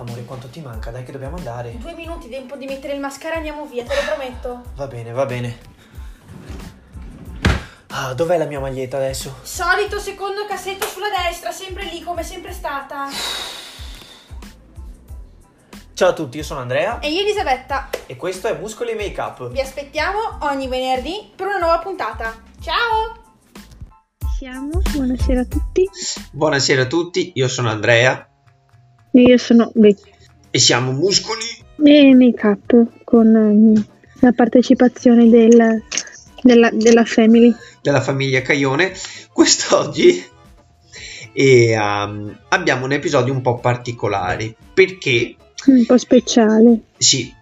Amore, quanto ti manca? Dai che dobbiamo andare. Due minuti, tempo di mettere il mascara e andiamo via, te lo prometto. Va bene, va bene. Ah, dov'è la mia maglietta adesso? Solito secondo cassetto sulla destra, sempre lì come sempre stata. Ciao a tutti, io sono Andrea E io Elisabetta, e questo è Muscoli Make Up. vi aspettiamo ogni venerdì per una nuova puntata. Ciao! Siamo, buonasera a tutti. Buonasera a tutti, io sono Andrea Io sono Beh, e siamo Muscoli. e Make Up con ehm, la partecipazione del- della, della Family. della famiglia Caione. Quest'oggi e, um, abbiamo un episodio un po' particolare perché, Un po' speciale. sì,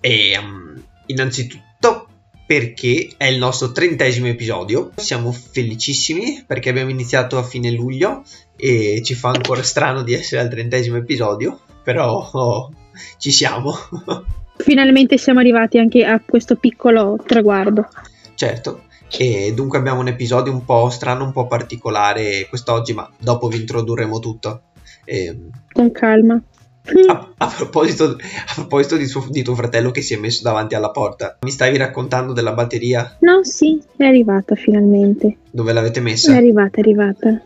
e, um, innanzitutto perché è il nostro trentesimo episodio. Siamo felicissimi perché abbiamo iniziato a fine luglio e ci fa ancora strano di essere al trentesimo episodio, però oh, ci siamo. Finalmente siamo arrivati anche a questo piccolo traguardo. Certo, e dunque abbiamo un episodio un po' strano, un po' particolare quest'oggi, ma dopo vi introdurremo tutto. Ehm, Con calma. A, a proposito, a proposito di, suo- di tuo fratello che si è messo davanti alla porta, mi stavi raccontando della batteria? No, sì, è arrivata finalmente. Dove l'avete È messa? arrivata, è arrivata.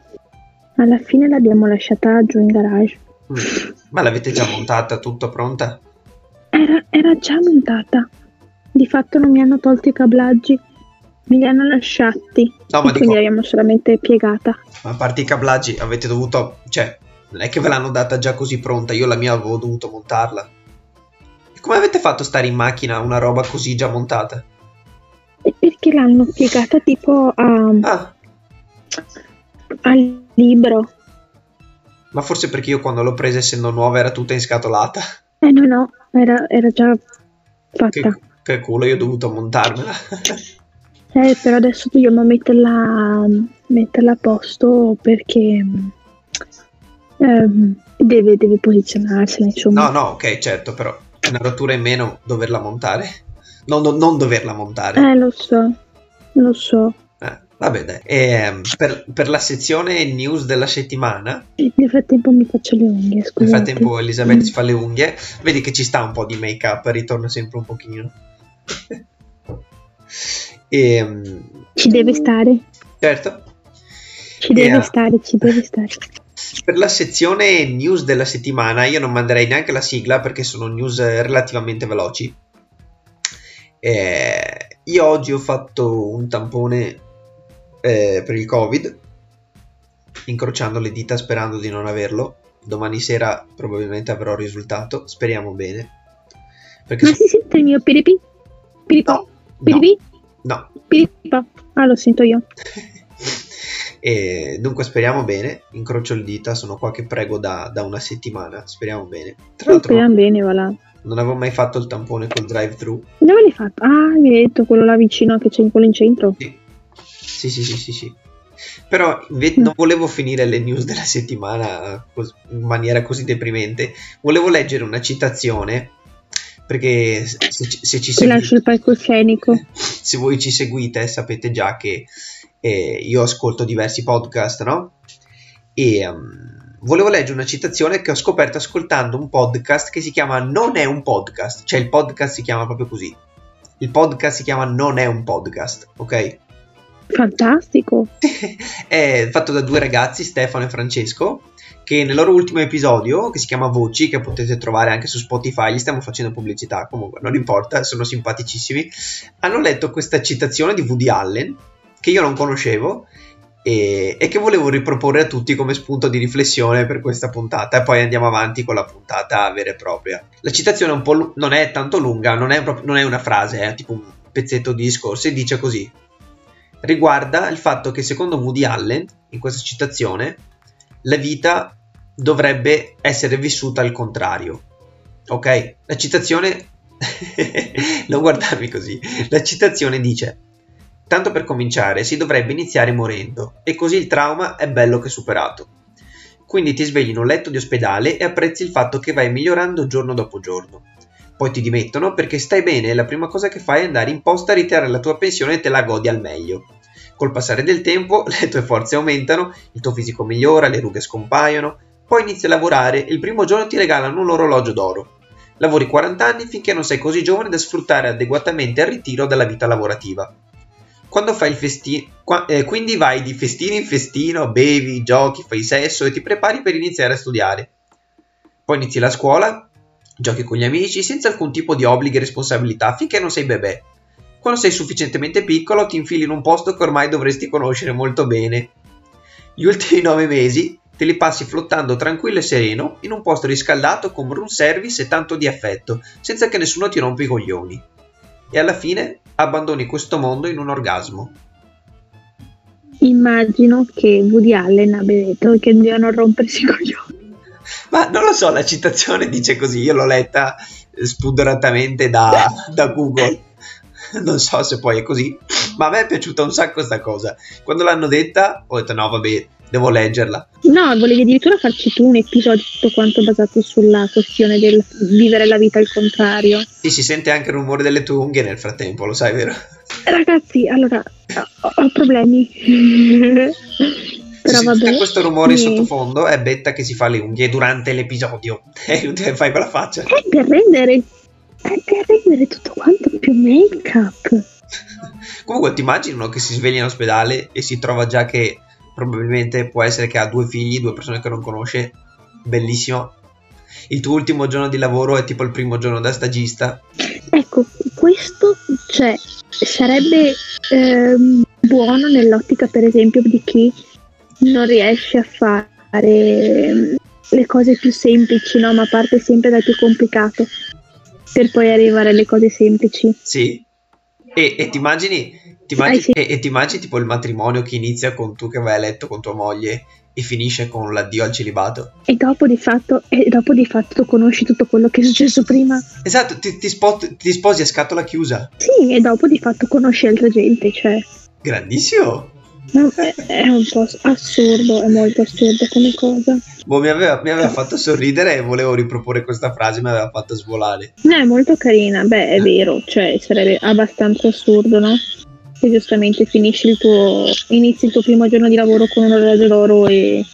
Alla fine l'abbiamo lasciata giù in garage. Mm, Ma l'avete già montata, tutta pronta? Era, era già montata. Di fatto non mi hanno tolto i cablaggi. Me li hanno lasciati. No, ma e quindi dico, l'abbiamo solamente piegata. a parte i cablaggi, avete dovuto... Cioè, non è che ve l'hanno data già così pronta, io la mia avevo dovuto montarla. E Come avete fatto a stare in macchina una roba così già montata? E perché l'hanno piegata tipo a, Ah, al libro? ma forse perché io quando l'ho presa essendo nuova era tutta inscatolata. Eh no, no, era, era già fatta. Che, che culo, io ho dovuto montarmela. Eh, però adesso dobbiamo metterla, metterla a posto perché ehm, deve, deve posizionarsela, insomma. no, no, ok, certo, però una rottura in meno doverla montare. No, no, non doverla montare. Eh, lo so, lo so. Eh, vabbè, dai. E, per, per la sezione news della settimana, E Nel frattempo mi faccio le unghie, nel scusate. frattempo Elisabetta si fa le unghie, vedi che ci sta un po' di make up, ritorna sempre un pochino. e, mm, Ci deve stare, certo, ci deve Yeah. stare, ci deve stare. Per la sezione news della settimana io non manderei neanche la sigla perché sono news relativamente veloci. Eh, io oggi ho fatto un tampone eh, per il covid, incrociando le dita sperando di non averlo. Domani sera probabilmente avrò il risultato, speriamo bene. Perché Ma so- si sente il mio piripi? Piripo? no, no, Piripi? no. Piripo? Ah, lo sento io. E dunque speriamo bene, incrocio le dita, sono qua che prego da, da una settimana, speriamo bene. Tra l'altro Speriamo bene, va là. non avevo mai fatto il tampone col drive-thru. Dove l'hai fatto? Ah, mi hai detto quello là vicino che c'è quello in centro. Sì, sì, sì, sì, sì. sì. Però inve- non volevo finire le news della settimana cos- in maniera così deprimente. Volevo leggere una citazione perché se, se ci- se ci Ti lascio seguite, il palcoscenico. se voi ci seguite sapete già che eh, io ascolto diversi podcast, no? E ehm, volevo leggere una citazione che ho scoperto ascoltando un podcast che si chiama Non è un podcast, cioè il podcast si chiama proprio così. Il podcast si chiama Non è un podcast, ok? Fantastico. è fatto da due ragazzi, Stefano e Francesco, che nel loro ultimo episodio, che si chiama Voci, che potete trovare anche su Spotify, gli stiamo facendo pubblicità, comunque non importa, sono simpaticissimi, hanno letto questa citazione di Woody Allen, che io non conoscevo, e, e che volevo riproporre a tutti come spunto di riflessione per questa puntata, e poi andiamo avanti con la puntata vera e propria. La citazione è lu- non è tanto lunga, non è, proprio- non è una frase, è tipo un pezzetto di discorso, e dice così riguarda il fatto che secondo Woody Allen, in questa citazione, la vita dovrebbe essere vissuta al contrario. Ok? La citazione... non guardarmi così. La citazione dice, tanto per cominciare, si dovrebbe iniziare morendo, e così il trauma è bello che superato. Quindi ti svegli in un letto di ospedale e apprezzi il fatto che vai migliorando giorno dopo giorno. Poi ti dimettono perché stai bene e la prima cosa che fai è andare in posta a ritirare la tua pensione e te la godi al meglio. Col passare del tempo le tue forze aumentano, il tuo fisico migliora, le rughe scompaiono, Poi inizi a lavorare e il primo giorno ti regalano un orologio d'oro. Lavori 40 anni finché non sei così giovane da sfruttare adeguatamente il ritiro dalla vita lavorativa. Quando fai il festino, eh, quindi vai di festino in festino, bevi, giochi, fai sesso e ti prepari per iniziare a studiare. Poi inizi la scuola, giochi con gli amici senza alcun tipo di obblighi e responsabilità finché non sei bebè. Quando sei sufficientemente piccolo ti infili in un posto che ormai dovresti conoscere molto bene. Gli ultimi nove mesi te li passi flottando tranquillo e sereno in un posto riscaldato con room service e tanto di affetto, senza che nessuno ti rompa i coglioni. E alla fine abbandoni questo mondo in un orgasmo. Immagino che Woody Allen abbia detto che devono rompersi i coglioni. Ma non lo so, la citazione dice così, io l'ho letta spudoratamente da, da Google. Non so se poi è così, ma a me è piaciuta un sacco questa cosa. Quando l'hanno detta, ho detto no, vabbè, devo leggerla. No, volevi addirittura farci tu un episodio tutto quanto basato sulla questione del vivere la vita al contrario. E si sente anche il rumore delle tue unghie nel frattempo, lo sai, vero? Ragazzi, allora, ho, ho problemi. Però se vabbè. questo rumore in sottofondo è Betta che si fa le unghie durante l'episodio. E inutile fai quella faccia. È per rendere, è per rendere tutto quanto più make-up. Comunque ti immagini uno che si sveglia in ospedale e si trova già che probabilmente può essere che ha due figli, due persone che non conosce. Bellissimo. Il tuo ultimo giorno di lavoro è tipo il primo giorno da stagista. Ecco, questo cioè, sarebbe ehm, buono nell'ottica, per esempio, di chi non riesce a fare ehm, le cose più semplici, no? Ma parte sempre dal più complicato per poi arrivare alle cose semplici. Sì. E, e ti immagini, ti immagini, Eh, sì. e, e ti immagini tipo il matrimonio che inizia con tu che vai a letto con tua moglie e finisce con l'addio al celibato. E dopo di fatto, e dopo di fatto conosci tutto quello che è successo prima. Esatto, ti, ti spot- ti sposi a scatola chiusa. Sì, e dopo di fatto conosci altra gente, cioè. Grandissimo. no, è, è un po' assurdo, è molto assurdo come cosa. Boh, mi aveva, mi aveva fatto sorridere e volevo riproporre questa frase, mi aveva fatto svolare. No, è molto carina, beh, è vero, cioè sarebbe abbastanza assurdo, no? Se giustamente finisci il tuo. inizi il tuo primo giorno di lavoro con un orologio d'oro e,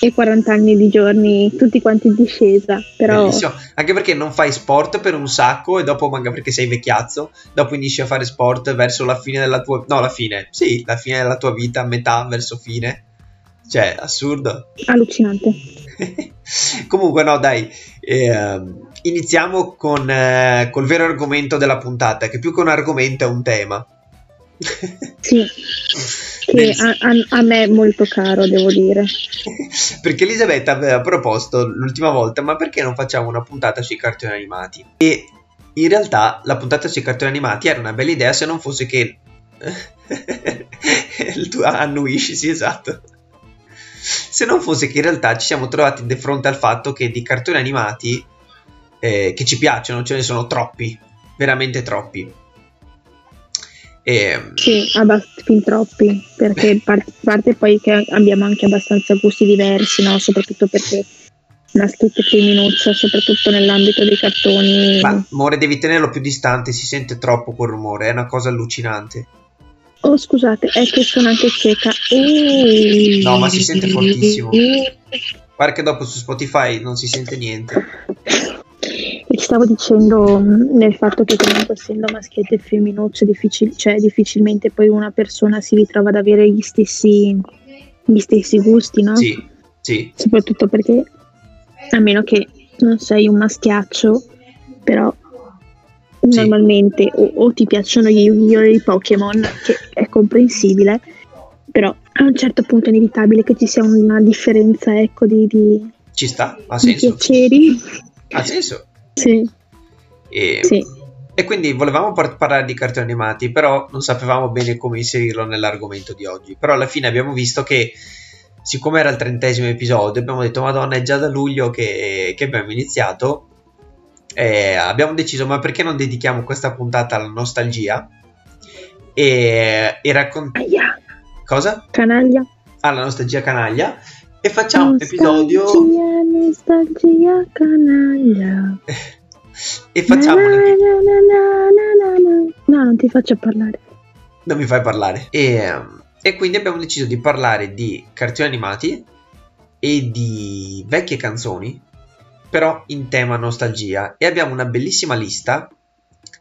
e 40 anni di giorni tutti quanti in discesa. Però Bellissimo. Anche perché non fai sport per un sacco e dopo, magari perché sei vecchiazzo, dopo inizi a fare sport verso la fine della tua... No, la fine. Sì, la fine della tua vita, metà verso fine. Cioè, assurdo. allucinante. Comunque, no, dai. ehm, iniziamo con eh, col vero argomento della puntata, che più che un argomento è un tema. Sì, che a, a- a me è molto caro, devo dire. perché Elisabetta aveva proposto l'ultima volta, ma perché non facciamo una puntata sui cartoni animati? E in realtà la puntata sui cartoni animati era una bella idea se non fosse che... Tuo annuisci, sì, esatto. Se non fosse che in realtà ci siamo trovati di fronte al fatto che di cartoni animati eh, che ci piacciono ce ne sono troppi, veramente troppi. E, Sì, abbast- fin troppi, perché par- parte poi che abbiamo anche abbastanza gusti diversi, no? Soprattutto perché una scritta femminuccia, soprattutto nell'ambito dei cartoni. ma amore, devi tenerlo più distante, si sente troppo quel rumore, è una cosa allucinante. Oh, scusate, è che sono anche cieca. Uh. No, ma si sente fortissimo. Guarda che dopo su Spotify non si sente niente. E stavo dicendo mh, nel fatto che comunque essendo maschietto e femminuccio difficil- cioè, difficilmente poi una persona si ritrova ad avere gli stessi, gli stessi gusti, no? Sì, sì. Soprattutto perché a meno che non sei un maschiaccio, però Sì. normalmente o, o ti piacciono gli Yu-Gi-Oh! e i Pokémon, che è comprensibile, però a un certo punto è inevitabile che ci sia una differenza ecco di, di- Ci sta, ha di senso. piaceri. Ha senso. Sì, E, sì. e quindi volevamo par- parlare di cartoni animati, però non sapevamo bene come inserirlo nell'argomento di oggi. Però alla fine abbiamo visto che, siccome era il trentesimo episodio, abbiamo detto, Madonna, è già da luglio che, che abbiamo iniziato. E abbiamo deciso, ma perché non dedichiamo questa puntata alla nostalgia? E, e raccontare... Aia, Cosa? canaglia. Alla nostalgia canaglia. E facciamo un episodio... Nostalgia, canaglia. E facciamo Na, na, na. No, non ti faccio parlare. Non mi fai parlare. E, ehm, e quindi abbiamo deciso di parlare di cartoni animati e di vecchie canzoni, però in tema nostalgia. E abbiamo una bellissima lista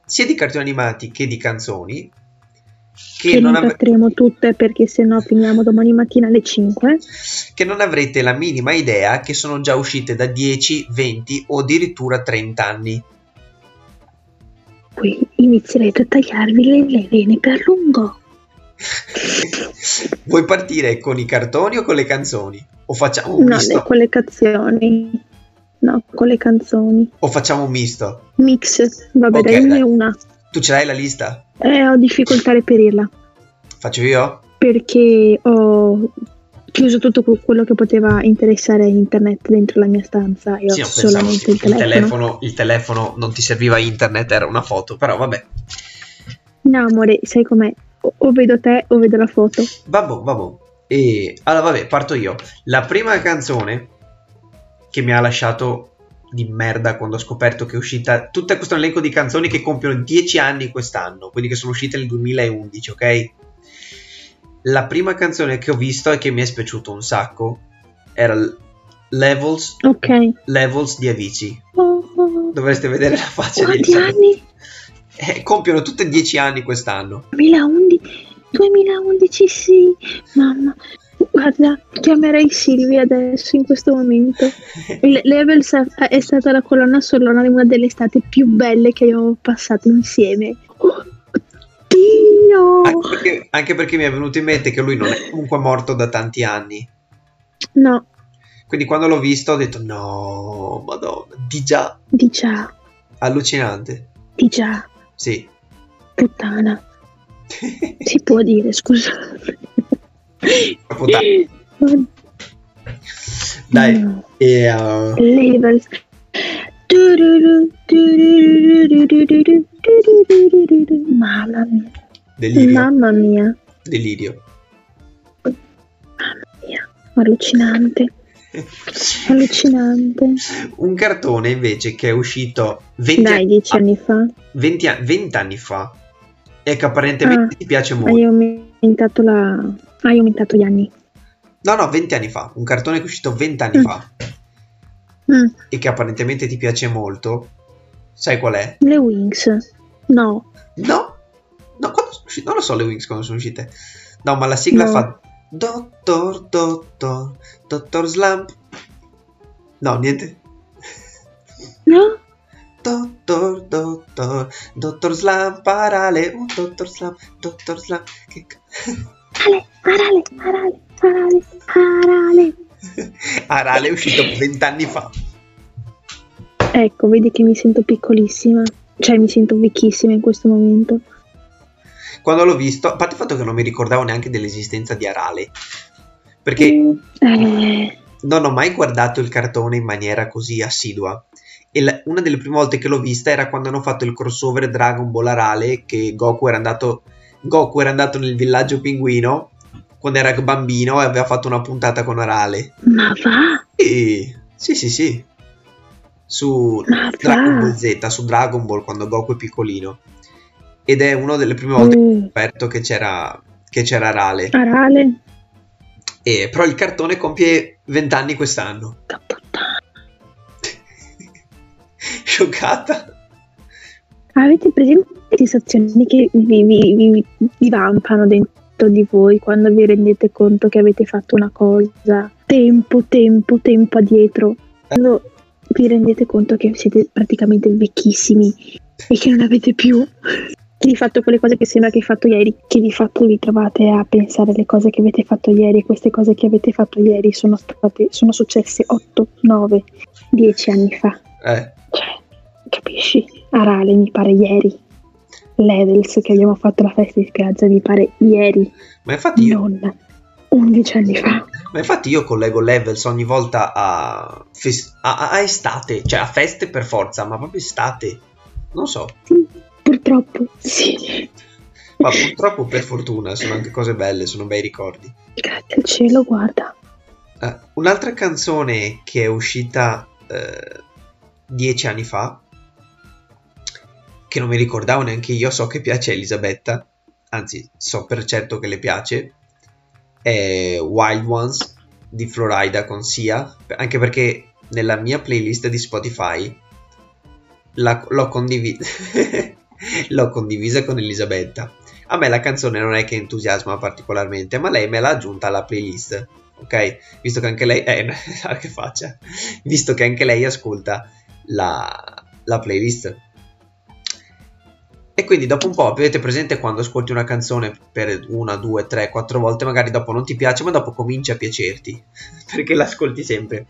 sia di cartoni animati che di canzoni. Che, Che non, tratteremo tutte perché sennò finiamo domani mattina alle 5. che non avrete la minima idea che sono già uscite da 10, 20 o addirittura 30 anni. Poi inizierete a tagliarvi le, le vene per lungo. Vuoi partire con i cartoni o con le canzoni? O facciamo un No, misto? le collegazioni. No, con le canzoni. O facciamo un misto? Mix. Vabbè, Ok, dai, dai. una. Tu ce l'hai la lista? Eh, ho difficoltà a reperirla. Faccio io? perché ho chiuso tutto que- quello che poteva interessare internet dentro la mia stanza e ho Sì, pensavo solamente il telefono. telefono, il telefono non ti serviva internet, era una foto, però vabbè. No, amore, sai com'è? O, o vedo te o vedo la foto. Vabbè, vabbè. E allora vabbè, parto io. La prima canzone che mi ha lasciato di merda quando ho scoperto che è uscita tutto questo elenco di canzoni che compiono 10 anni quest'anno, quindi che sono uscite nel 2011, ok? La prima canzone che ho visto e che mi è spiaciuto un sacco era Levels, Ok. Levels di Avicii. Oh. Dovreste vedere la faccia di anni? Eh, compiono tutte 10 anni quest'anno. 2011? 2011 sì. Mamma. Guarda, chiamerei Silvia adesso in questo momento. Il Levels è stata la colonna sonora di una delle estate più belle che ho passato insieme. Oddio! Anche perché, anche perché mi è venuto in mente che lui non è comunque morto da tanti anni. No, Quindi quando l'ho visto ho detto no, madonna, di già, di già, allucinante. di già, Sì. puttana. Si può dire, scusate. Dai, No. e, uh. Mamma mia, delirio, mamma mia, delirio. mia, allucinante, allucinante. Un cartone invece che è uscito 20, Dai, anni, dieci anni fa 20 an- 20 anni fa e che apparentemente Ah. ti piace molto. hai aumentato la... hai aumentato gli anni. No, no, 20 anni fa. Un cartone che è uscito 20 anni Mm. fa Mm, e che apparentemente ti piace molto. Sai qual è? le Wings. No, No, no, uscite? Non lo so le Wings quando sono uscite. No, ma la sigla No. fa Dottor, Dottor, Dottor Slump. No, niente. no, Dottor, Dottor, Dottor Slump, parale, un Dottor Slump, Dottor Slump. Che Arale, arale, arale, arale. Arale è uscito 20 anni fa. Ecco, vedi che mi sento piccolissima. Cioè, mi sento vecchissima in questo momento. Quando l'ho visto, a parte il fatto che non mi ricordavo neanche dell'esistenza di Arale. Perché Eh, non ho mai guardato il cartone in maniera così assidua. E la- una delle prime volte che l'ho vista era quando hanno fatto il crossover Dragon Ball Arale, che Goku era andato, Goku era andato nel villaggio pinguino quando era bambino e aveva fatto una puntata con Arale. ma va, E sì, sì, sì. Su ma Dragon Ball va. Z, su Dragon Ball quando Goku è piccolino. Ed è una delle prime volte che ho Mm, scoperto che c'era, che c'era Arale. arale, E, però il cartone compie 20 anni quest'anno. Scioccata. Avete presente le sensazioni che vi, vi, vi, vi vampano dentro di voi quando vi rendete conto che avete fatto una cosa tempo, tempo, tempo addietro? Quando vi rendete conto che siete praticamente vecchissimi e che non avete più di fatto quelle cose che sembra che hai fatto ieri, che di fatto vi trovate a pensare alle cose che avete fatto ieri e queste cose che avete fatto ieri sono state, sono successe 8, 9, 10 anni fa. Eh, Cioè, capisci? Arale mi pare ieri. Levels che abbiamo fatto la festa di spiaggia mi pare ieri, ma, infatti io, non 11 anni fa. ma infatti io collego Levels ogni volta a, fes- a- a estate, cioè a feste per forza, ma proprio estate. Non so, Sì, purtroppo, sì. ma purtroppo per fortuna sono anche cose belle, sono bei ricordi. Grazie al cielo, guarda. Eh, un'altra canzone che è uscita eh, dieci anni fa, che non mi ricordavo neanche io, so che piace Elisabetta, anzi so per certo che le piace, è Wild Ones di Florida con Sia, anche perché nella mia playlist di Spotify la- l'ho, condivi- l'ho condivisa con Elisabetta. A me la canzone non è che entusiasma particolarmente, ma lei me l'ha aggiunta alla playlist. Ok? Visto che anche lei. Eh, che faccia! Visto che anche lei ascolta la, la playlist. E quindi dopo un po' avete presente quando ascolti una canzone per una, due, tre, quattro volte, magari dopo non ti piace, ma dopo comincia a piacerti, perché l'ascolti sempre.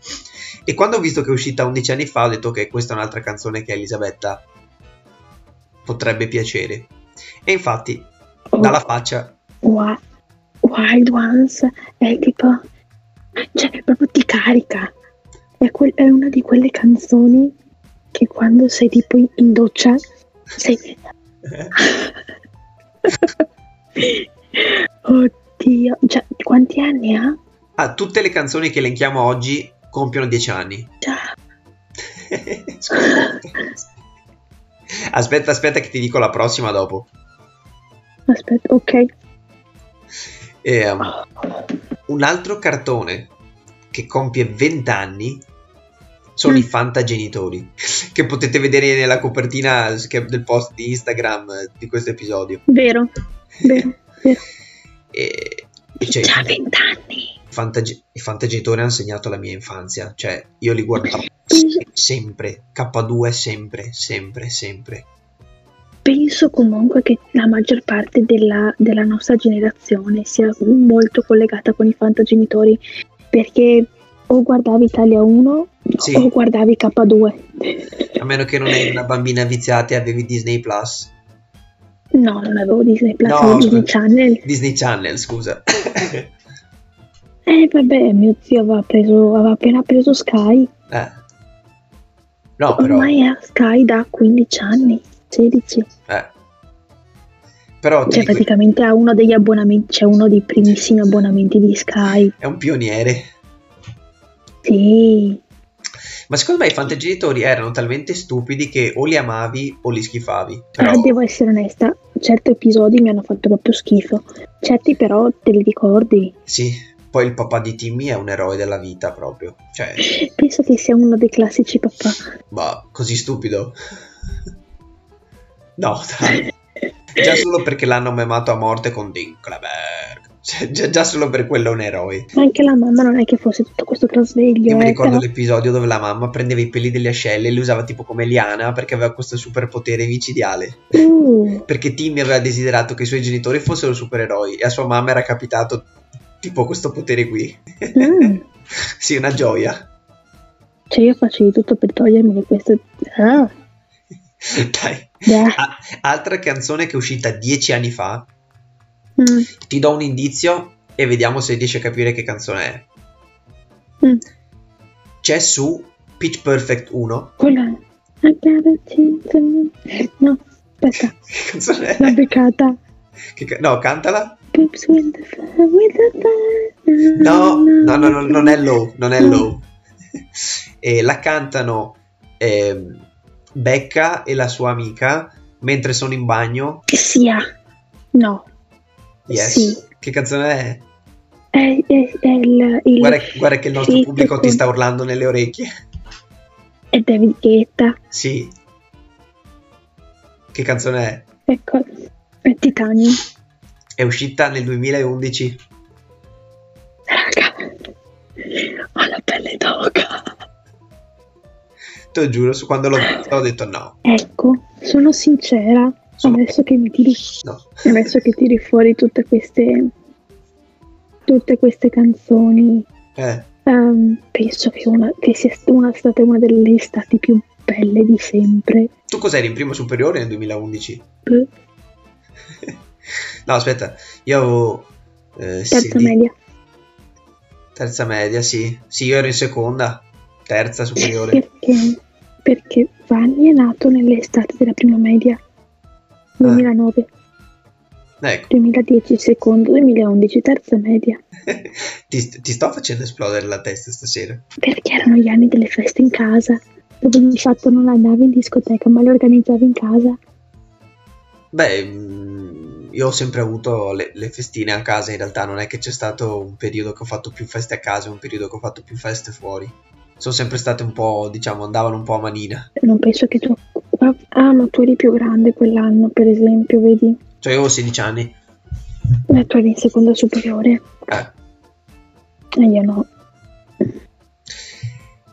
E quando ho visto che è uscita 11 anni fa, ho detto che questa è un'altra canzone che Elisabetta potrebbe piacere. E infatti, dalla faccia, Wi- Wild Ones è tipo. cioè, proprio ti carica. È, quel- è una di quelle canzoni che quando sei tipo in doccia sei. Oddio, cioè, quanti anni ha? ah, tutte le canzoni che elenchiamo oggi compiono 10 anni. Aspetta, aspetta che ti dico la prossima dopo. Aspetta, ok. Ehm, un altro cartone che compie 20 anni sono i Fantagenitori, che potete vedere nella copertina del post di Instagram eh, di questo episodio. Vero, vero, vero. E, e cioè, Già vent'anni. Fantag- i Fantagenitori hanno segnato la mia infanzia, cioè io li guardavo se- sempre, K2 sempre, sempre, sempre. penso comunque che la maggior parte della, della nostra generazione sia molto collegata con i fantagenitori perché o guardavi Italia 1 Sì. o guardavi K2. A meno che non eri una bambina viziata e avevi Disney Plus. No, non avevo Disney Plus, No, avevo Disney. Channel. Disney Channel, scusa. Eh vabbè, mio zio aveva, preso, aveva appena preso Sky. eh. No, però... Ormai è a Sky da 15 anni, 16. Eh. Però Cioè praticamente ha uno degli abbonamenti, c'è uno dei primissimi abbonamenti di Sky. è un pioniere. Sì. Ma secondo me i fantagenitori erano talmente stupidi che o li amavi o li schifavi. Però, Eh, devo essere onesta, certi episodi mi hanno fatto proprio schifo. Certi però te li ricordi. sì, poi il papà di Timmy è un eroe della vita proprio. Cioè, Penso che sia uno dei classici papà. ma così stupido. no, dai. Già solo perché l'hanno memato a morte con Dinkelberg. Cioè, già, già solo per quello è un eroe. Anche la mamma non è che fosse tutto questo trasveglio. Io mi eh, ricordo però- l'episodio dove la mamma prendeva i peli delle ascelle e li usava tipo come liana perché aveva questo superpotere micidiale. Uh, Perché Timmy aveva desiderato che i suoi genitori fossero supereroi e a sua mamma era capitato tipo questo potere qui. mm. sì, una gioia. Cioè io faccio di tutto per togliermi queste... Ah, Dai. yeah. Ah, altra canzone che è uscita dieci anni fa. Mm, Ti do un indizio e vediamo se riesci a capire che canzone è. mm. C'è su Pitch Perfect 1. Quella è... No, aspetta, Che canzone l'ho è? beccata. Che no, cantala. No, no, no, no, non è low, non è low. e la cantano ehm, Becca e la sua amica mentre sono in bagno. Che sia. No, Yes. Sì. Che canzone è? è, è, è il... il Guarda, guarda che il nostro pubblico ti con- sta urlando nelle orecchie. È David Guetta. Sì. Che canzone è? Ecco, è Titanium. È uscita nel 2011. Raga, ho la pelle d'oca. Te lo giuro, su quando l'ho vista ho detto no. Ecco, sono sincera. Adesso che mi tiri, No. adesso che tiri fuori tutte queste, tutte queste canzoni, Eh, ehm, penso che, una, che sia una, stata una delle estate più belle di sempre. tu cos'eri in prima superiore nel 2011? Eh, no, aspetta, io avevo... eh, Terza 16 media. Terza media, sì. Sì, io ero in seconda. Terza superiore. Perché, perché Vanni è nato nell'estate della prima media. 2009, Ecco, 2010 secondo, 2011 terza media. ti, ti sto facendo esplodere la testa stasera. Perché erano gli anni delle feste in casa, dove di fatto non andavi in discoteca ma le organizzavi in casa. Beh, mm, io ho sempre avuto le, le festine a casa, in realtà non è che c'è stato un periodo che ho fatto più feste a casa e un periodo che ho fatto più feste fuori. Sono sempre state un po', diciamo, andavano un po' a manina. Non penso che tu... Ah, ma tu eri più grande quell'anno, per esempio, vedi? Cioè, io ho 16 anni. Eh, tu eri in seconda superiore. Eh. E io no.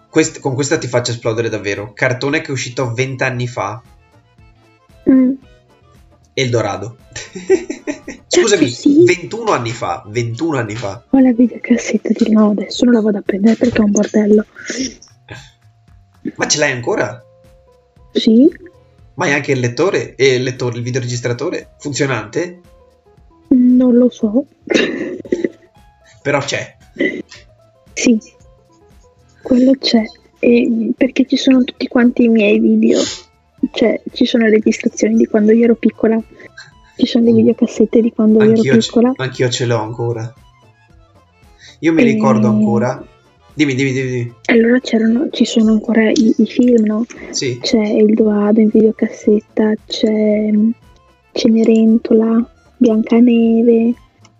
Quest- con questa ti faccio esplodere davvero. Cartone che è uscito 20 anni fa. Mm. Eldorado. Scusami, sì. 21 anni fa. 21 anni fa. Ho la videocassetta di no, adesso non la vado a prendere perché è un bordello. Ma ce l'hai ancora? Sì? Ma hai anche il lettore e il lettore, il videoregistratore funzionante? Non lo so. Però c'è. Sì, quello c'è. E perché ci sono tutti quanti i miei video. Cioè, ci sono le registrazioni di quando io ero piccola. Ci sono le videocassette di quando io Anch'io, ero ce- piccola. anch'io ce l'ho ancora. Io mi E- ricordo ancora. Dimmi, dimmi, dimmi. dimmi. Allora c'erano, ci sono ancora i, i film, no? Sì. C'è il Doado in videocassetta, c'è mm, Cenerentola, Biancaneve,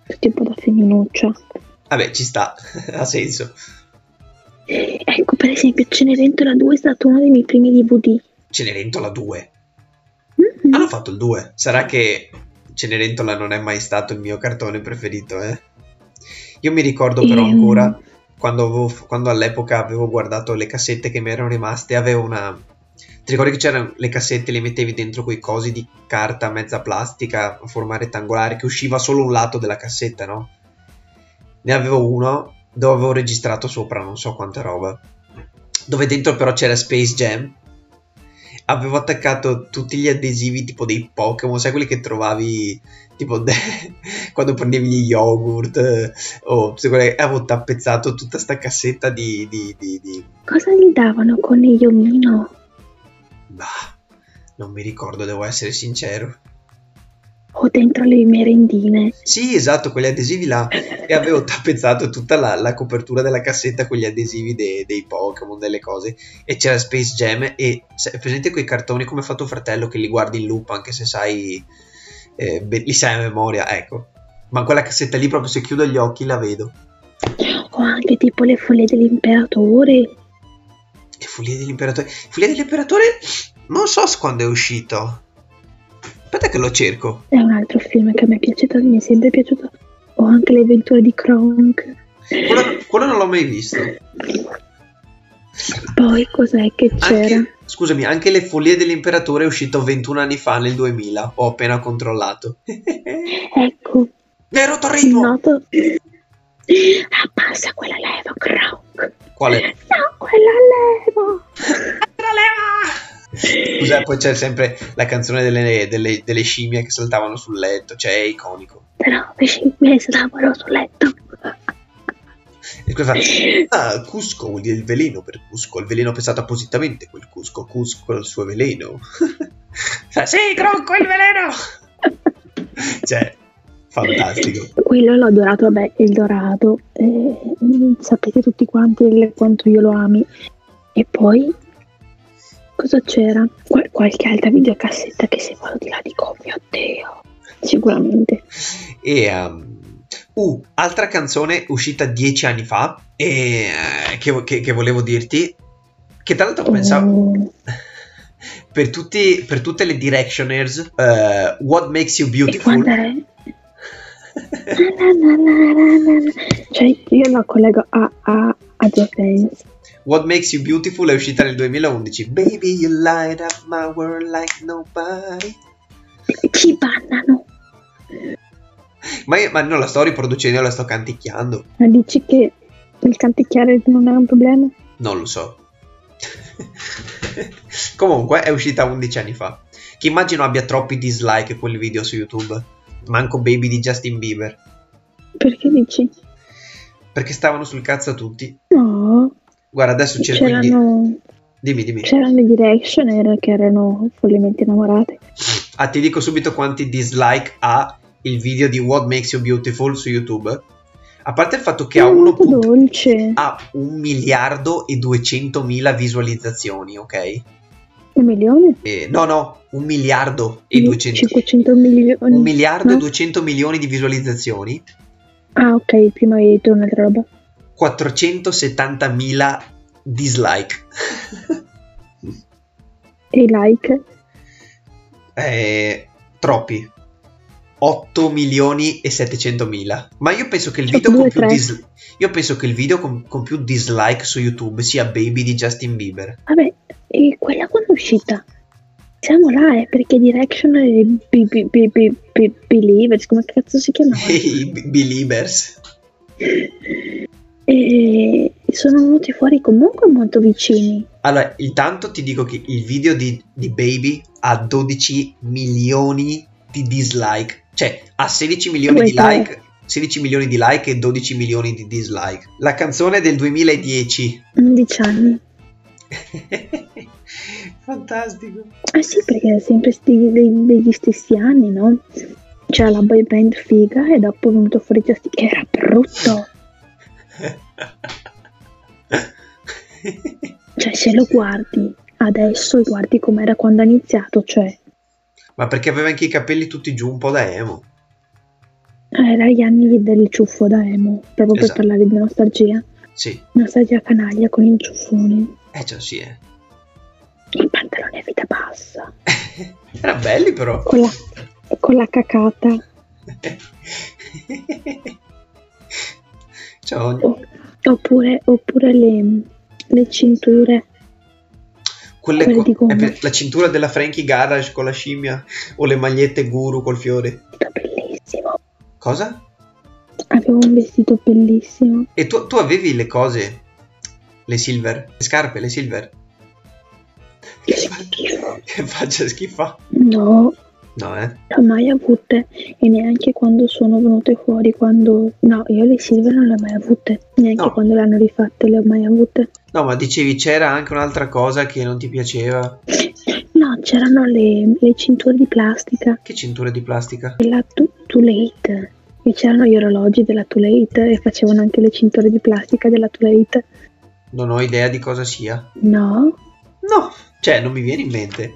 tutti un po' da femminuccia. Vabbè, ci sta. ha senso. Ecco, per esempio, Cenerentola 2 è stato uno dei miei primi DVD. Cenerentola 2. Mhm. Hanno fatto il 2. Sarà che Cenerentola non è mai stato il mio cartone preferito, eh? Io mi ricordo però Ehm. ancora quando, avevo- quando all'epoca avevo guardato le cassette che mi erano rimaste, avevo una... Ti ricordi che c'erano le cassette, le mettevi dentro quei cosi di carta mezza plastica a forma rettangolare che usciva solo un lato della cassetta, no? Ne avevo uno dove avevo registrato sopra non so quanta roba. Dove dentro però c'era Space Jam avevo attaccato tutti gli adesivi tipo dei Pokémon, sai quelli che trovavi tipo de- quando prendevi gli yogurt eh, o quelle- avevo tappezzato tutta sta cassetta di, di, di, di- Cosa gli davano con il Yomino? bah, non mi ricordo, devo essere sincero. O dentro le merendine? Sì, esatto, quegli adesivi là e avevo tappezzato tutta la, la copertura della cassetta con gli adesivi de- dei Pokémon, delle cose e c'era Space Jam e se- presente quei cartoni come ha fatto fratello che li guardi in loop anche se sai eh, be- li sai a memoria, ecco. Ma quella cassetta lì proprio se chiudo gli occhi la vedo. O anche tipo le foglie dell'imperatore? E Follia dell'Imperatore. Follia dell'Imperatore non so quando è uscito. Aspetta che lo cerco. È un altro film che me piace tanto, mi è sempre piaciuto. O anche le avventure di Kronk. Quello, quello non l'ho mai visto. Poi cos'è che c'era? Anche, scusami, anche Le Follie dell'Imperatore è uscito 21 anni fa, nel 2000. Ho appena controllato. Ecco, Vero Torrino? noto... Abbassa quella leva, Kronk. Quale? No, quella leva. Scusa, poi c'è sempre la canzone delle, delle- delle scimmie che saltavano sul letto. Cioè, è iconico. Però le scimmie stavano sul letto. E poi fa, ah, Cusco vuol dire il veleno per Cusco. Il veleno pensato appositamente quel Cusco. Cusco il suo veleno. Fa, sì, Cronco, il veleno! cioè, fantastico. Quello l'ho adorato, vabbè, il dorato. eh, sapete tutti quanti il- quanto io lo ami. E poi, cosa c'era? Qual- qualche altra videocassetta che se vado di là dico, oh mio Dio. Sicuramente. E um, uh, altra canzone uscita dieci anni fa e eh, che, che- che volevo dirti che tra l'altro pensavo Mm, per, tutti, per tutte le directioners eh, What Makes You Beautiful. Cioè, io la collego a, a, a Dance. What Makes You Beautiful è uscita nel 2011 Baby you light up my world like nobody. Ci bannano. ma, io- ma non la sto riproducendo la sto canticchiando. Ma dici che il canticchiare non è un problema? non lo so. Comunque è uscita 11 anni fa. Che immagino abbia troppi dislike quel video su YouTube. Manco Baby di Justin Bieber. Perché dici? perché stavano sul cazzo a tutti. No, guarda adesso cerco c'erano, dimmi dimmi c'erano le Directioner che erano follemente innamorate. ah ti dico subito quanti dislike ha il video di What Makes You Beautiful su YouTube a parte il fatto che ha È uno molto punto dolce. ha un miliardo e 200 mila visualizzazioni, ok? Un milione? Eh, no, no, un miliardo e 200. 500 milioni. Un miliardo e no? 200 milioni di visualizzazioni. Ah, ok, prima hai detto un'altra roba. 470.000 dislike. E i like? Eh, troppi. 8 milioni e 700 mila. Ma io penso che il video con più dis- io penso che il video con, con più dislike su YouTube sia Baby di Justin Bieber. Vabbè, e quella quando è uscita? Siamo là, eh, perché Direction e B- B- B- Believers, come cazzo si chiamava? I B- Believers. E sono venuti fuori comunque molto vicini. Allora, intanto ti dico che il video di, di Baby ha 12 milioni di dislike. Cioè, ha 16 milioni Due, di tre. like. 16 milioni di like e 12 milioni di dislike. La canzone è del 2010. 11 anni. Fantastico. Eh sì, perché è sempre sti- dei- degli stessi anni, no? C'era la boy band figa e dopo è venuto fuori Justin che era brutto. Cioè, se lo guardi adesso e guardi com'era quando ha iniziato, cioè, Ma perché aveva anche i capelli tutti giù un po' da emo. era gli anni del ciuffo da emo, proprio per Esatto. parlare di nostalgia. Sì. Nostalgia canaglia con il ciuffone. Eh già sì, eh. Il pantalone a vita bassa. Era belli però. Con la, con la cacata. Ciao. Oppure, oppure le, le cinture. Quelle quelle co- eh, la cintura della Frankie Garage con la scimmia o le magliette guru col fiore. Bellissimo. Cosa? Avevo un vestito bellissimo. E tu, tu avevi le cose, le silver, le scarpe, le silver. Che schifo. Che faccia schifa. No, No, eh. non le ho mai avute. E neanche quando sono venute fuori. Quando. No, io le silver non le ho mai avute. Neanche No. quando le hanno rifatte le ho mai avute. No, ma dicevi c'era anche un'altra cosa che non ti piaceva. No, c'erano le, le cinture di plastica. Che cinture di plastica? La Too, Too Late. E c'erano gli orologi della Too Late. E facevano anche le cinture di plastica della Too Late. Non ho idea di cosa sia. No. No, cioè non mi viene in mente.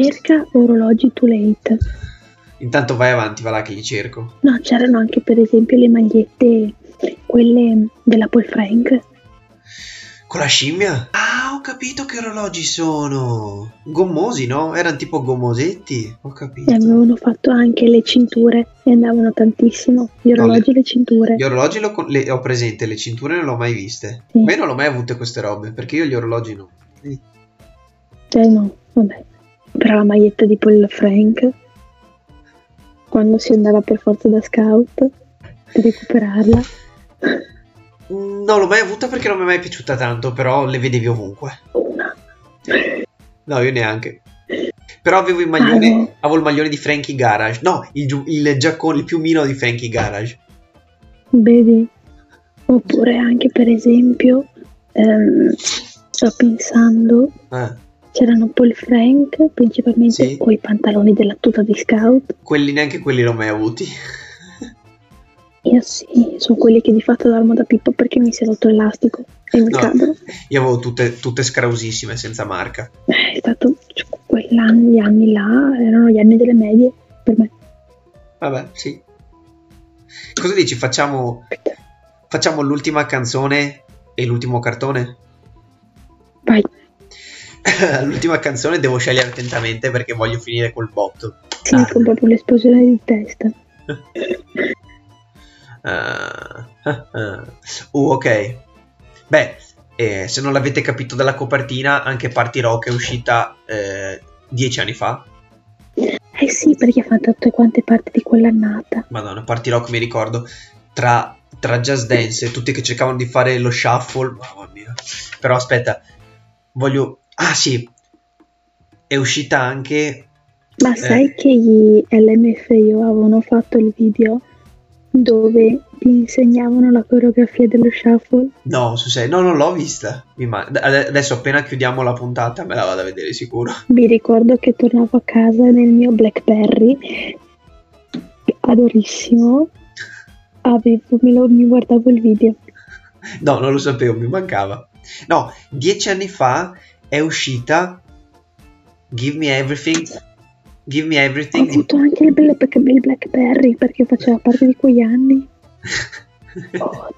Cerca orologi Too Late. Intanto vai avanti, va là che li cerco. No, c'erano anche per esempio le magliette, quelle della Paul Frank. Con la scimmia? Ah, ho capito che orologi sono. Gommosi, no? Erano tipo gommosetti. Ho capito. E avevano fatto anche le cinture e andavano tantissimo. Gli No, orologi e le cinture. Gli orologi con- le ho presente, le cinture non le ho mai viste. Sì. Io non l'ho mai avute queste robe, perché io gli orologi no. Cioè no, vabbè. Però la maglietta di Paul Frank, quando si andava per forza da scout, per recuperarla. Non l'ho mai avuta perché non mi è mai piaciuta tanto, però le vedevi ovunque. Una. No, io neanche. Però avevo il maglione, Ah, no. avevo il maglione di Frankie Garage. No, il, il giaccone, il piumino di Frankie Garage. Vedi? Oppure anche per esempio, ehm, sto pensando, Eh, c'erano Paul Frank principalmente Sì. con i pantaloni della tuta di scout. quelli neanche quelli l'ho mai avuti. Io sì, sono quelli che di fatto dormo da pippa perché mi si è rotto l'elastico e mi No. cadono. Io avevo tutte, tutte scrausissime, senza marca. Eh, È stato cioè, quell'anno, gli anni là, erano gli anni delle medie per me. Vabbè, sì. Cosa dici? Facciamo, facciamo l'ultima canzone e l'ultimo cartone? Vai, l'ultima canzone devo scegliere attentamente perché voglio finire col botto. sì, con proprio l'esplosione di testa. Ah. Uh, ok. Beh, eh, se non l'avete capito dalla copertina, anche Party Rock è uscita eh, dieci anni fa. Eh sì, perché ha fatto tutte quante parti di quell'annata. Madonna, Party Rock mi ricordo tra, tra Just Dance e tutti che cercavano di fare lo shuffle. Mamma mia. Però aspetta, voglio. Ah sì, è uscita anche. Ma Eh. sai che gli LMFAO avevano fatto il video dove ti insegnavano la coreografia dello shuffle? No, su serio, no, non l'ho vista. Adesso appena chiudiamo la puntata me la vado a vedere sicuro. Mi ricordo che tornavo a casa nel mio Blackberry, adorissimo, avevo, me lo- mi guardavo il video. No, non lo sapevo, mi mancava. No, dieci anni fa è uscita Give Me Everything. Give Me Ho Everything. di- avuto anche il, Black- il Blackberry perché faceva parte di quegli anni. Oh,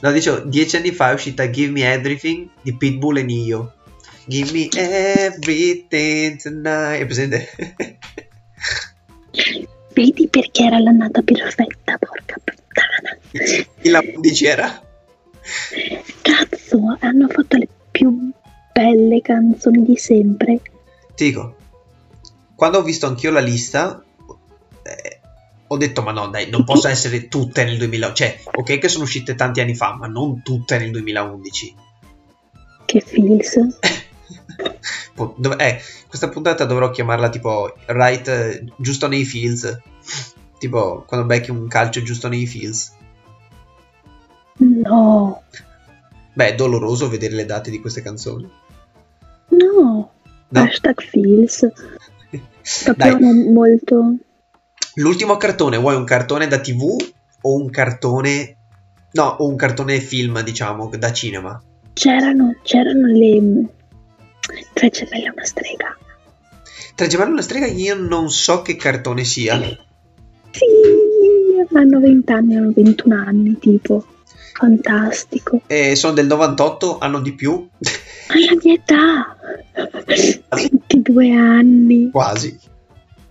No, dicevo, dieci anni fa è uscita Give Me Everything di Pitbull e Nio. Give me everything tonight. È presente? Vedi perché era l'annata perfetta, porca puttana. Il 11 era. Cazzo, hanno fatto le più belle canzoni di sempre. Ti dico, quando ho visto anch'io la lista, eh, ho detto, ma no, dai, non possono essere tutte nel 2000. Cioè, ok che sono uscite tanti anni fa, ma non tutte nel 2011. Che feels. Eh, questa puntata dovrò chiamarla tipo right eh, giusto nei fields. Tipo quando becchi un calcio giusto nei fields. No, Beh, è doloroso vedere le date di queste canzoni. no. No? Hashtag feels. Proprio molto... l'ultimo cartone, vuoi un cartone da TV o un cartone No, o un cartone film, diciamo, da cinema. C'erano, c'erano le... Tre gemelle e una strega. Tra Gemello e una strega io non so che cartone sia. Sì, hanno 20 anni, hanno 21 anni, tipo. Fantastico. E sono del 98, hanno di più. Alla mia età. 22 anni. Quasi.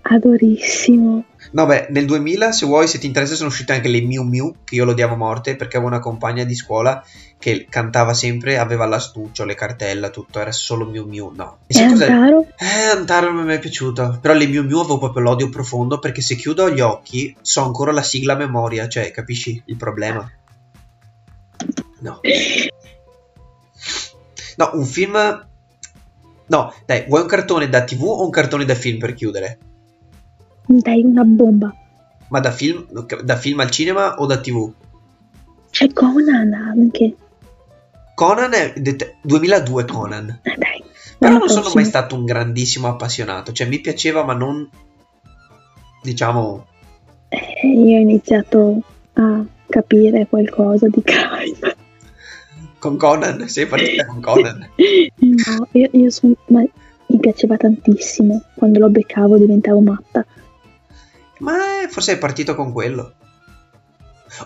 Adorissimo. No, beh, nel 2000, se vuoi, se ti interessa, sono uscite anche le Miu Miu, che io lo odiavo a morte, perché avevo una compagna di scuola che cantava sempre, aveva l'astuccio, le cartelle, tutto, era solo Miu Miu. No. E sai cos'è? caro? Eh, Antaro non mi è mai piaciuto. Però le Miu Miu avevo proprio l'odio profondo, perché se chiudo gli occhi, so ancora la sigla a memoria, cioè, capisci il problema? No. No, un film... No, dai, vuoi un cartone da TV o un cartone da film per chiudere? Dai, una bomba. Ma da film, da film al cinema o da TV? C'è Conan anche. Conan è det- 2002 Conan. Eh, dai. Però non sono mai stato un grandissimo appassionato, cioè mi piaceva ma non diciamo Eh, io ho iniziato a capire qualcosa di crime. Con Conan, sei partita con Conan. No, io, io sono... Ma mi piaceva tantissimo. Quando lo beccavo diventavo matta. Ma forse è partito con quello.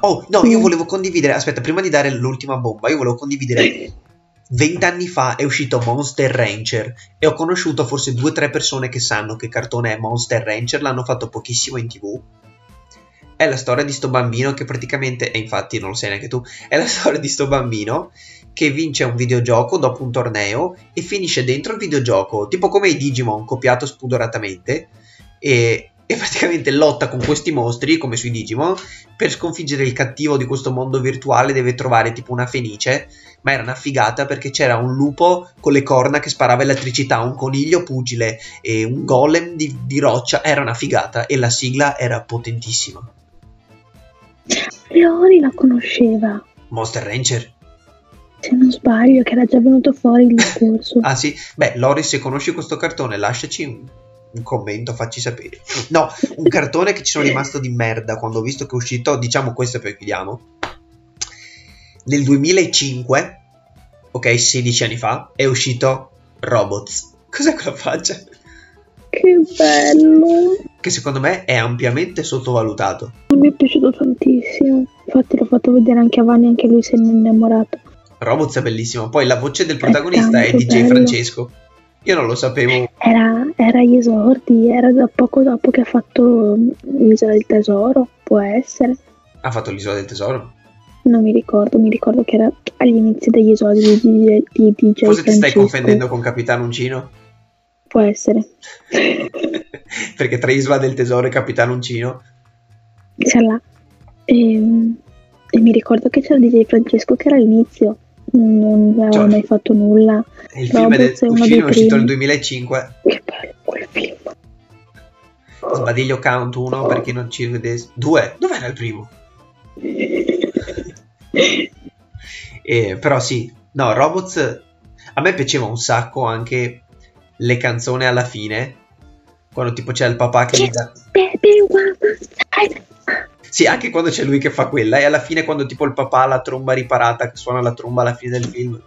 Oh, no, io Mm. volevo condividere, aspetta, prima di dare l'ultima bomba, io volevo condividere Vent'anni fa è uscito Monster Rancher e ho conosciuto forse due o tre persone che sanno che cartone è Monster Rancher, l'hanno fatto pochissimo in tv. È la storia di sto bambino che praticamente, e infatti non lo sai neanche tu, è la storia di sto bambino che vince un videogioco dopo un torneo e finisce dentro il videogioco, tipo come i Digimon copiato spudoratamente, e, e praticamente lotta con questi mostri, come sui Digimon, per sconfiggere il cattivo di questo mondo virtuale deve trovare tipo una fenice ma era una figata perché c'era un lupo con le corna che sparava elettricità, un coniglio pugile e un golem di, di roccia, era una figata e la sigla era potentissima. Leoni la conosceva. Monster Rancher? Se non sbaglio, che era già venuto fuori il discorso. Ah sì? Beh, Lori, se conosci questo cartone, lasciaci un, un commento, facci sapere. No, un cartone che ci sono rimasto di merda quando ho visto che è uscito, diciamo questo e poi chiudiamo. Nel 2005, ok, 16 anni fa, è uscito Robots. Cos'è quella faccia? Che bello! Che secondo me è ampiamente sottovalutato. Mi è piaciuto tantissimo. Infatti l'ho fatto vedere anche a Vanni, anche lui se ne è innamorato. Robots è bellissimo. Poi la voce del protagonista è tanto DJ bello. Francesco. Io non lo sapevo. Era, era agli esordi, era da poco dopo che ha fatto l'Isola del Tesoro, può essere. Ha fatto l'isola del tesoro. Non mi ricordo, mi ricordo che era agli inizi degli esordi di, di, di DJ Forse ti stai confondendo con Capitano Uncino. Può essere. Perché tra Isola del tesoro e Capitano Uncino. C'era là. E, e mi ricordo che c'era DJ Francesco che era all'inizio. Non aveva Cioè. mai fatto nulla. Il film è, del, è uno il dei film è uscito nel primi. 2005. Che bello quel film. Sbadiglio count 1 per chi non ci vedesse. 2. Dov'era il primo? Eh, però sì, no, Robots a me piaceva un sacco anche le canzoni alla fine. Quando tipo c'è il papà che gli dà. Baby. Sì, anche quando c'è lui che fa quella. E alla fine, quando tipo il papà ha la tromba riparata, che suona la tromba alla fine del film.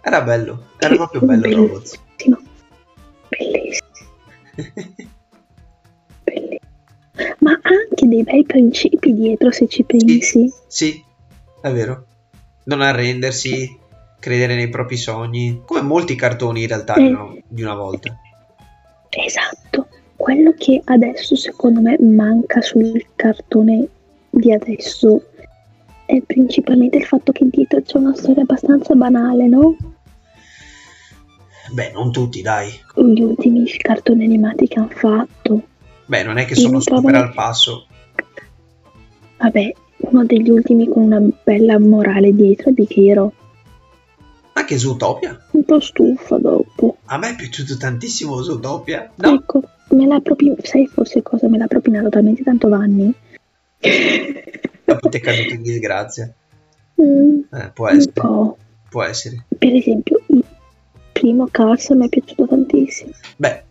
Era bello, era proprio bello Robots. Bellissimo. Bellissimo. Bellissimo. Ma anche dei bei principi dietro se ci pensi. Sì, è vero. Non arrendersi, credere nei propri sogni, come molti cartoni in realtà Eh. erano di una volta. Esatto. Quello che adesso secondo me manca sul cartone di adesso è principalmente il fatto che dietro c'è una storia abbastanza banale, no? Beh, non tutti, dai. Gli ultimi cartoni animati che hanno fatto. Beh, non è che sono super al passo. Vabbè, uno degli ultimi con una bella morale dietro è Big Hero. Anche Zootopia. Un po' stufa dopo. A me è piaciuto tantissimo Zootopia. No, Ecco, me l'ha proprio. Sai forse cosa? Me l'ha propinato talmente tanto Vanni. dopo ti è caduto in disgrazia. Mm, Eh, può essere, può essere. Per esempio, il primo Cars mi è piaciuto tantissimo. Beh,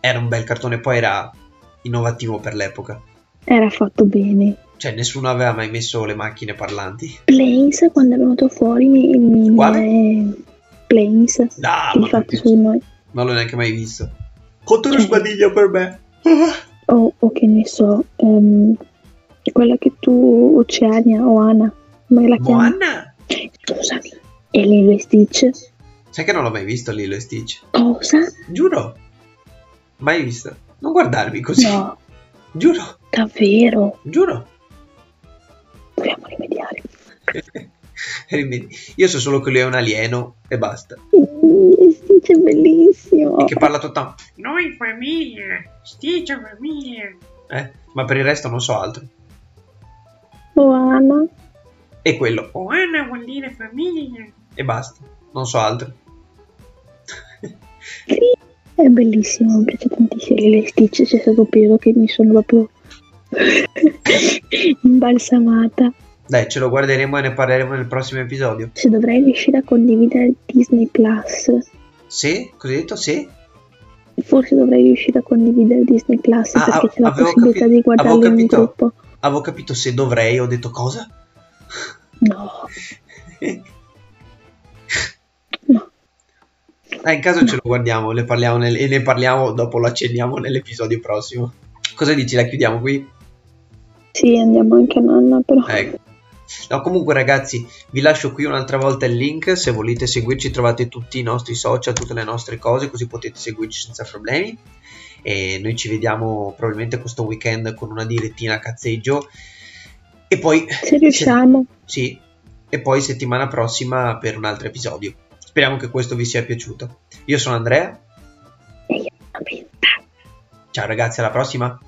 era un bel cartone, poi era innovativo per l'epoca. Era fatto bene. Cioè, nessuno aveva mai messo le macchine parlanti. Planes, quando è venuto fuori, mi, mi, Quale? Planes, che ma fatto su noi. non l'ho neanche mai visto. Una Cioè- sbadiglio per me. O, o che ne so, ehm, quella che tu, Oceania o Ana, come la chiami? Moana? Scusami. E Lilo e Stitch? Sai che non l'ho mai visto Lilo e Stitch? Cosa? Giuro. Mai visto. Non guardarmi così. No, Giuro, davvero. giuro. Dobbiamo rimediare. Rimedi- Io so solo che lui è un alieno e basta. Stitch è bellissimo. E che parla tutto. Noi famiglia, Stitch famiglia. Eh? Ma per il resto non so altro. O Ana. E quello. Oana vuol dire famiglia. E basta. Non so altro. Sì, è bellissimo, mi piace tantissimo. Lilo e Stitch c'è stato un periodo che mi sono proprio imbalsamata. Dai, ce lo guarderemo e ne parleremo nel prossimo episodio. Se dovrei riuscire a condividere Disney Plus, Sì? Così detto? Sì? forse dovrei riuscire a condividere Disney Plus Ah, perché c'è la possibilità capi- di guardarlo avevo in capito. gruppo. Avevo capito se dovrei, ho detto cosa? No, no. Ah, in caso ce lo guardiamo ne parliamo nel- e ne parliamo dopo lo accendiamo nell'episodio prossimo. Cosa dici? La chiudiamo qui? Sì, andiamo anche a Nanna, però. Ecco. No, comunque ragazzi, vi lascio qui un'altra volta il link, se volete seguirci trovate tutti i nostri social, tutte le nostre cose, così potete seguirci senza problemi. E noi ci vediamo probabilmente questo weekend con una direttina a cazzeggio. E poi... Se riusciamo. Sì, e poi settimana prossima per un altro episodio. Speriamo che questo vi sia piaciuto. Io sono Andrea, E io venta. ciao ragazzi, alla prossima!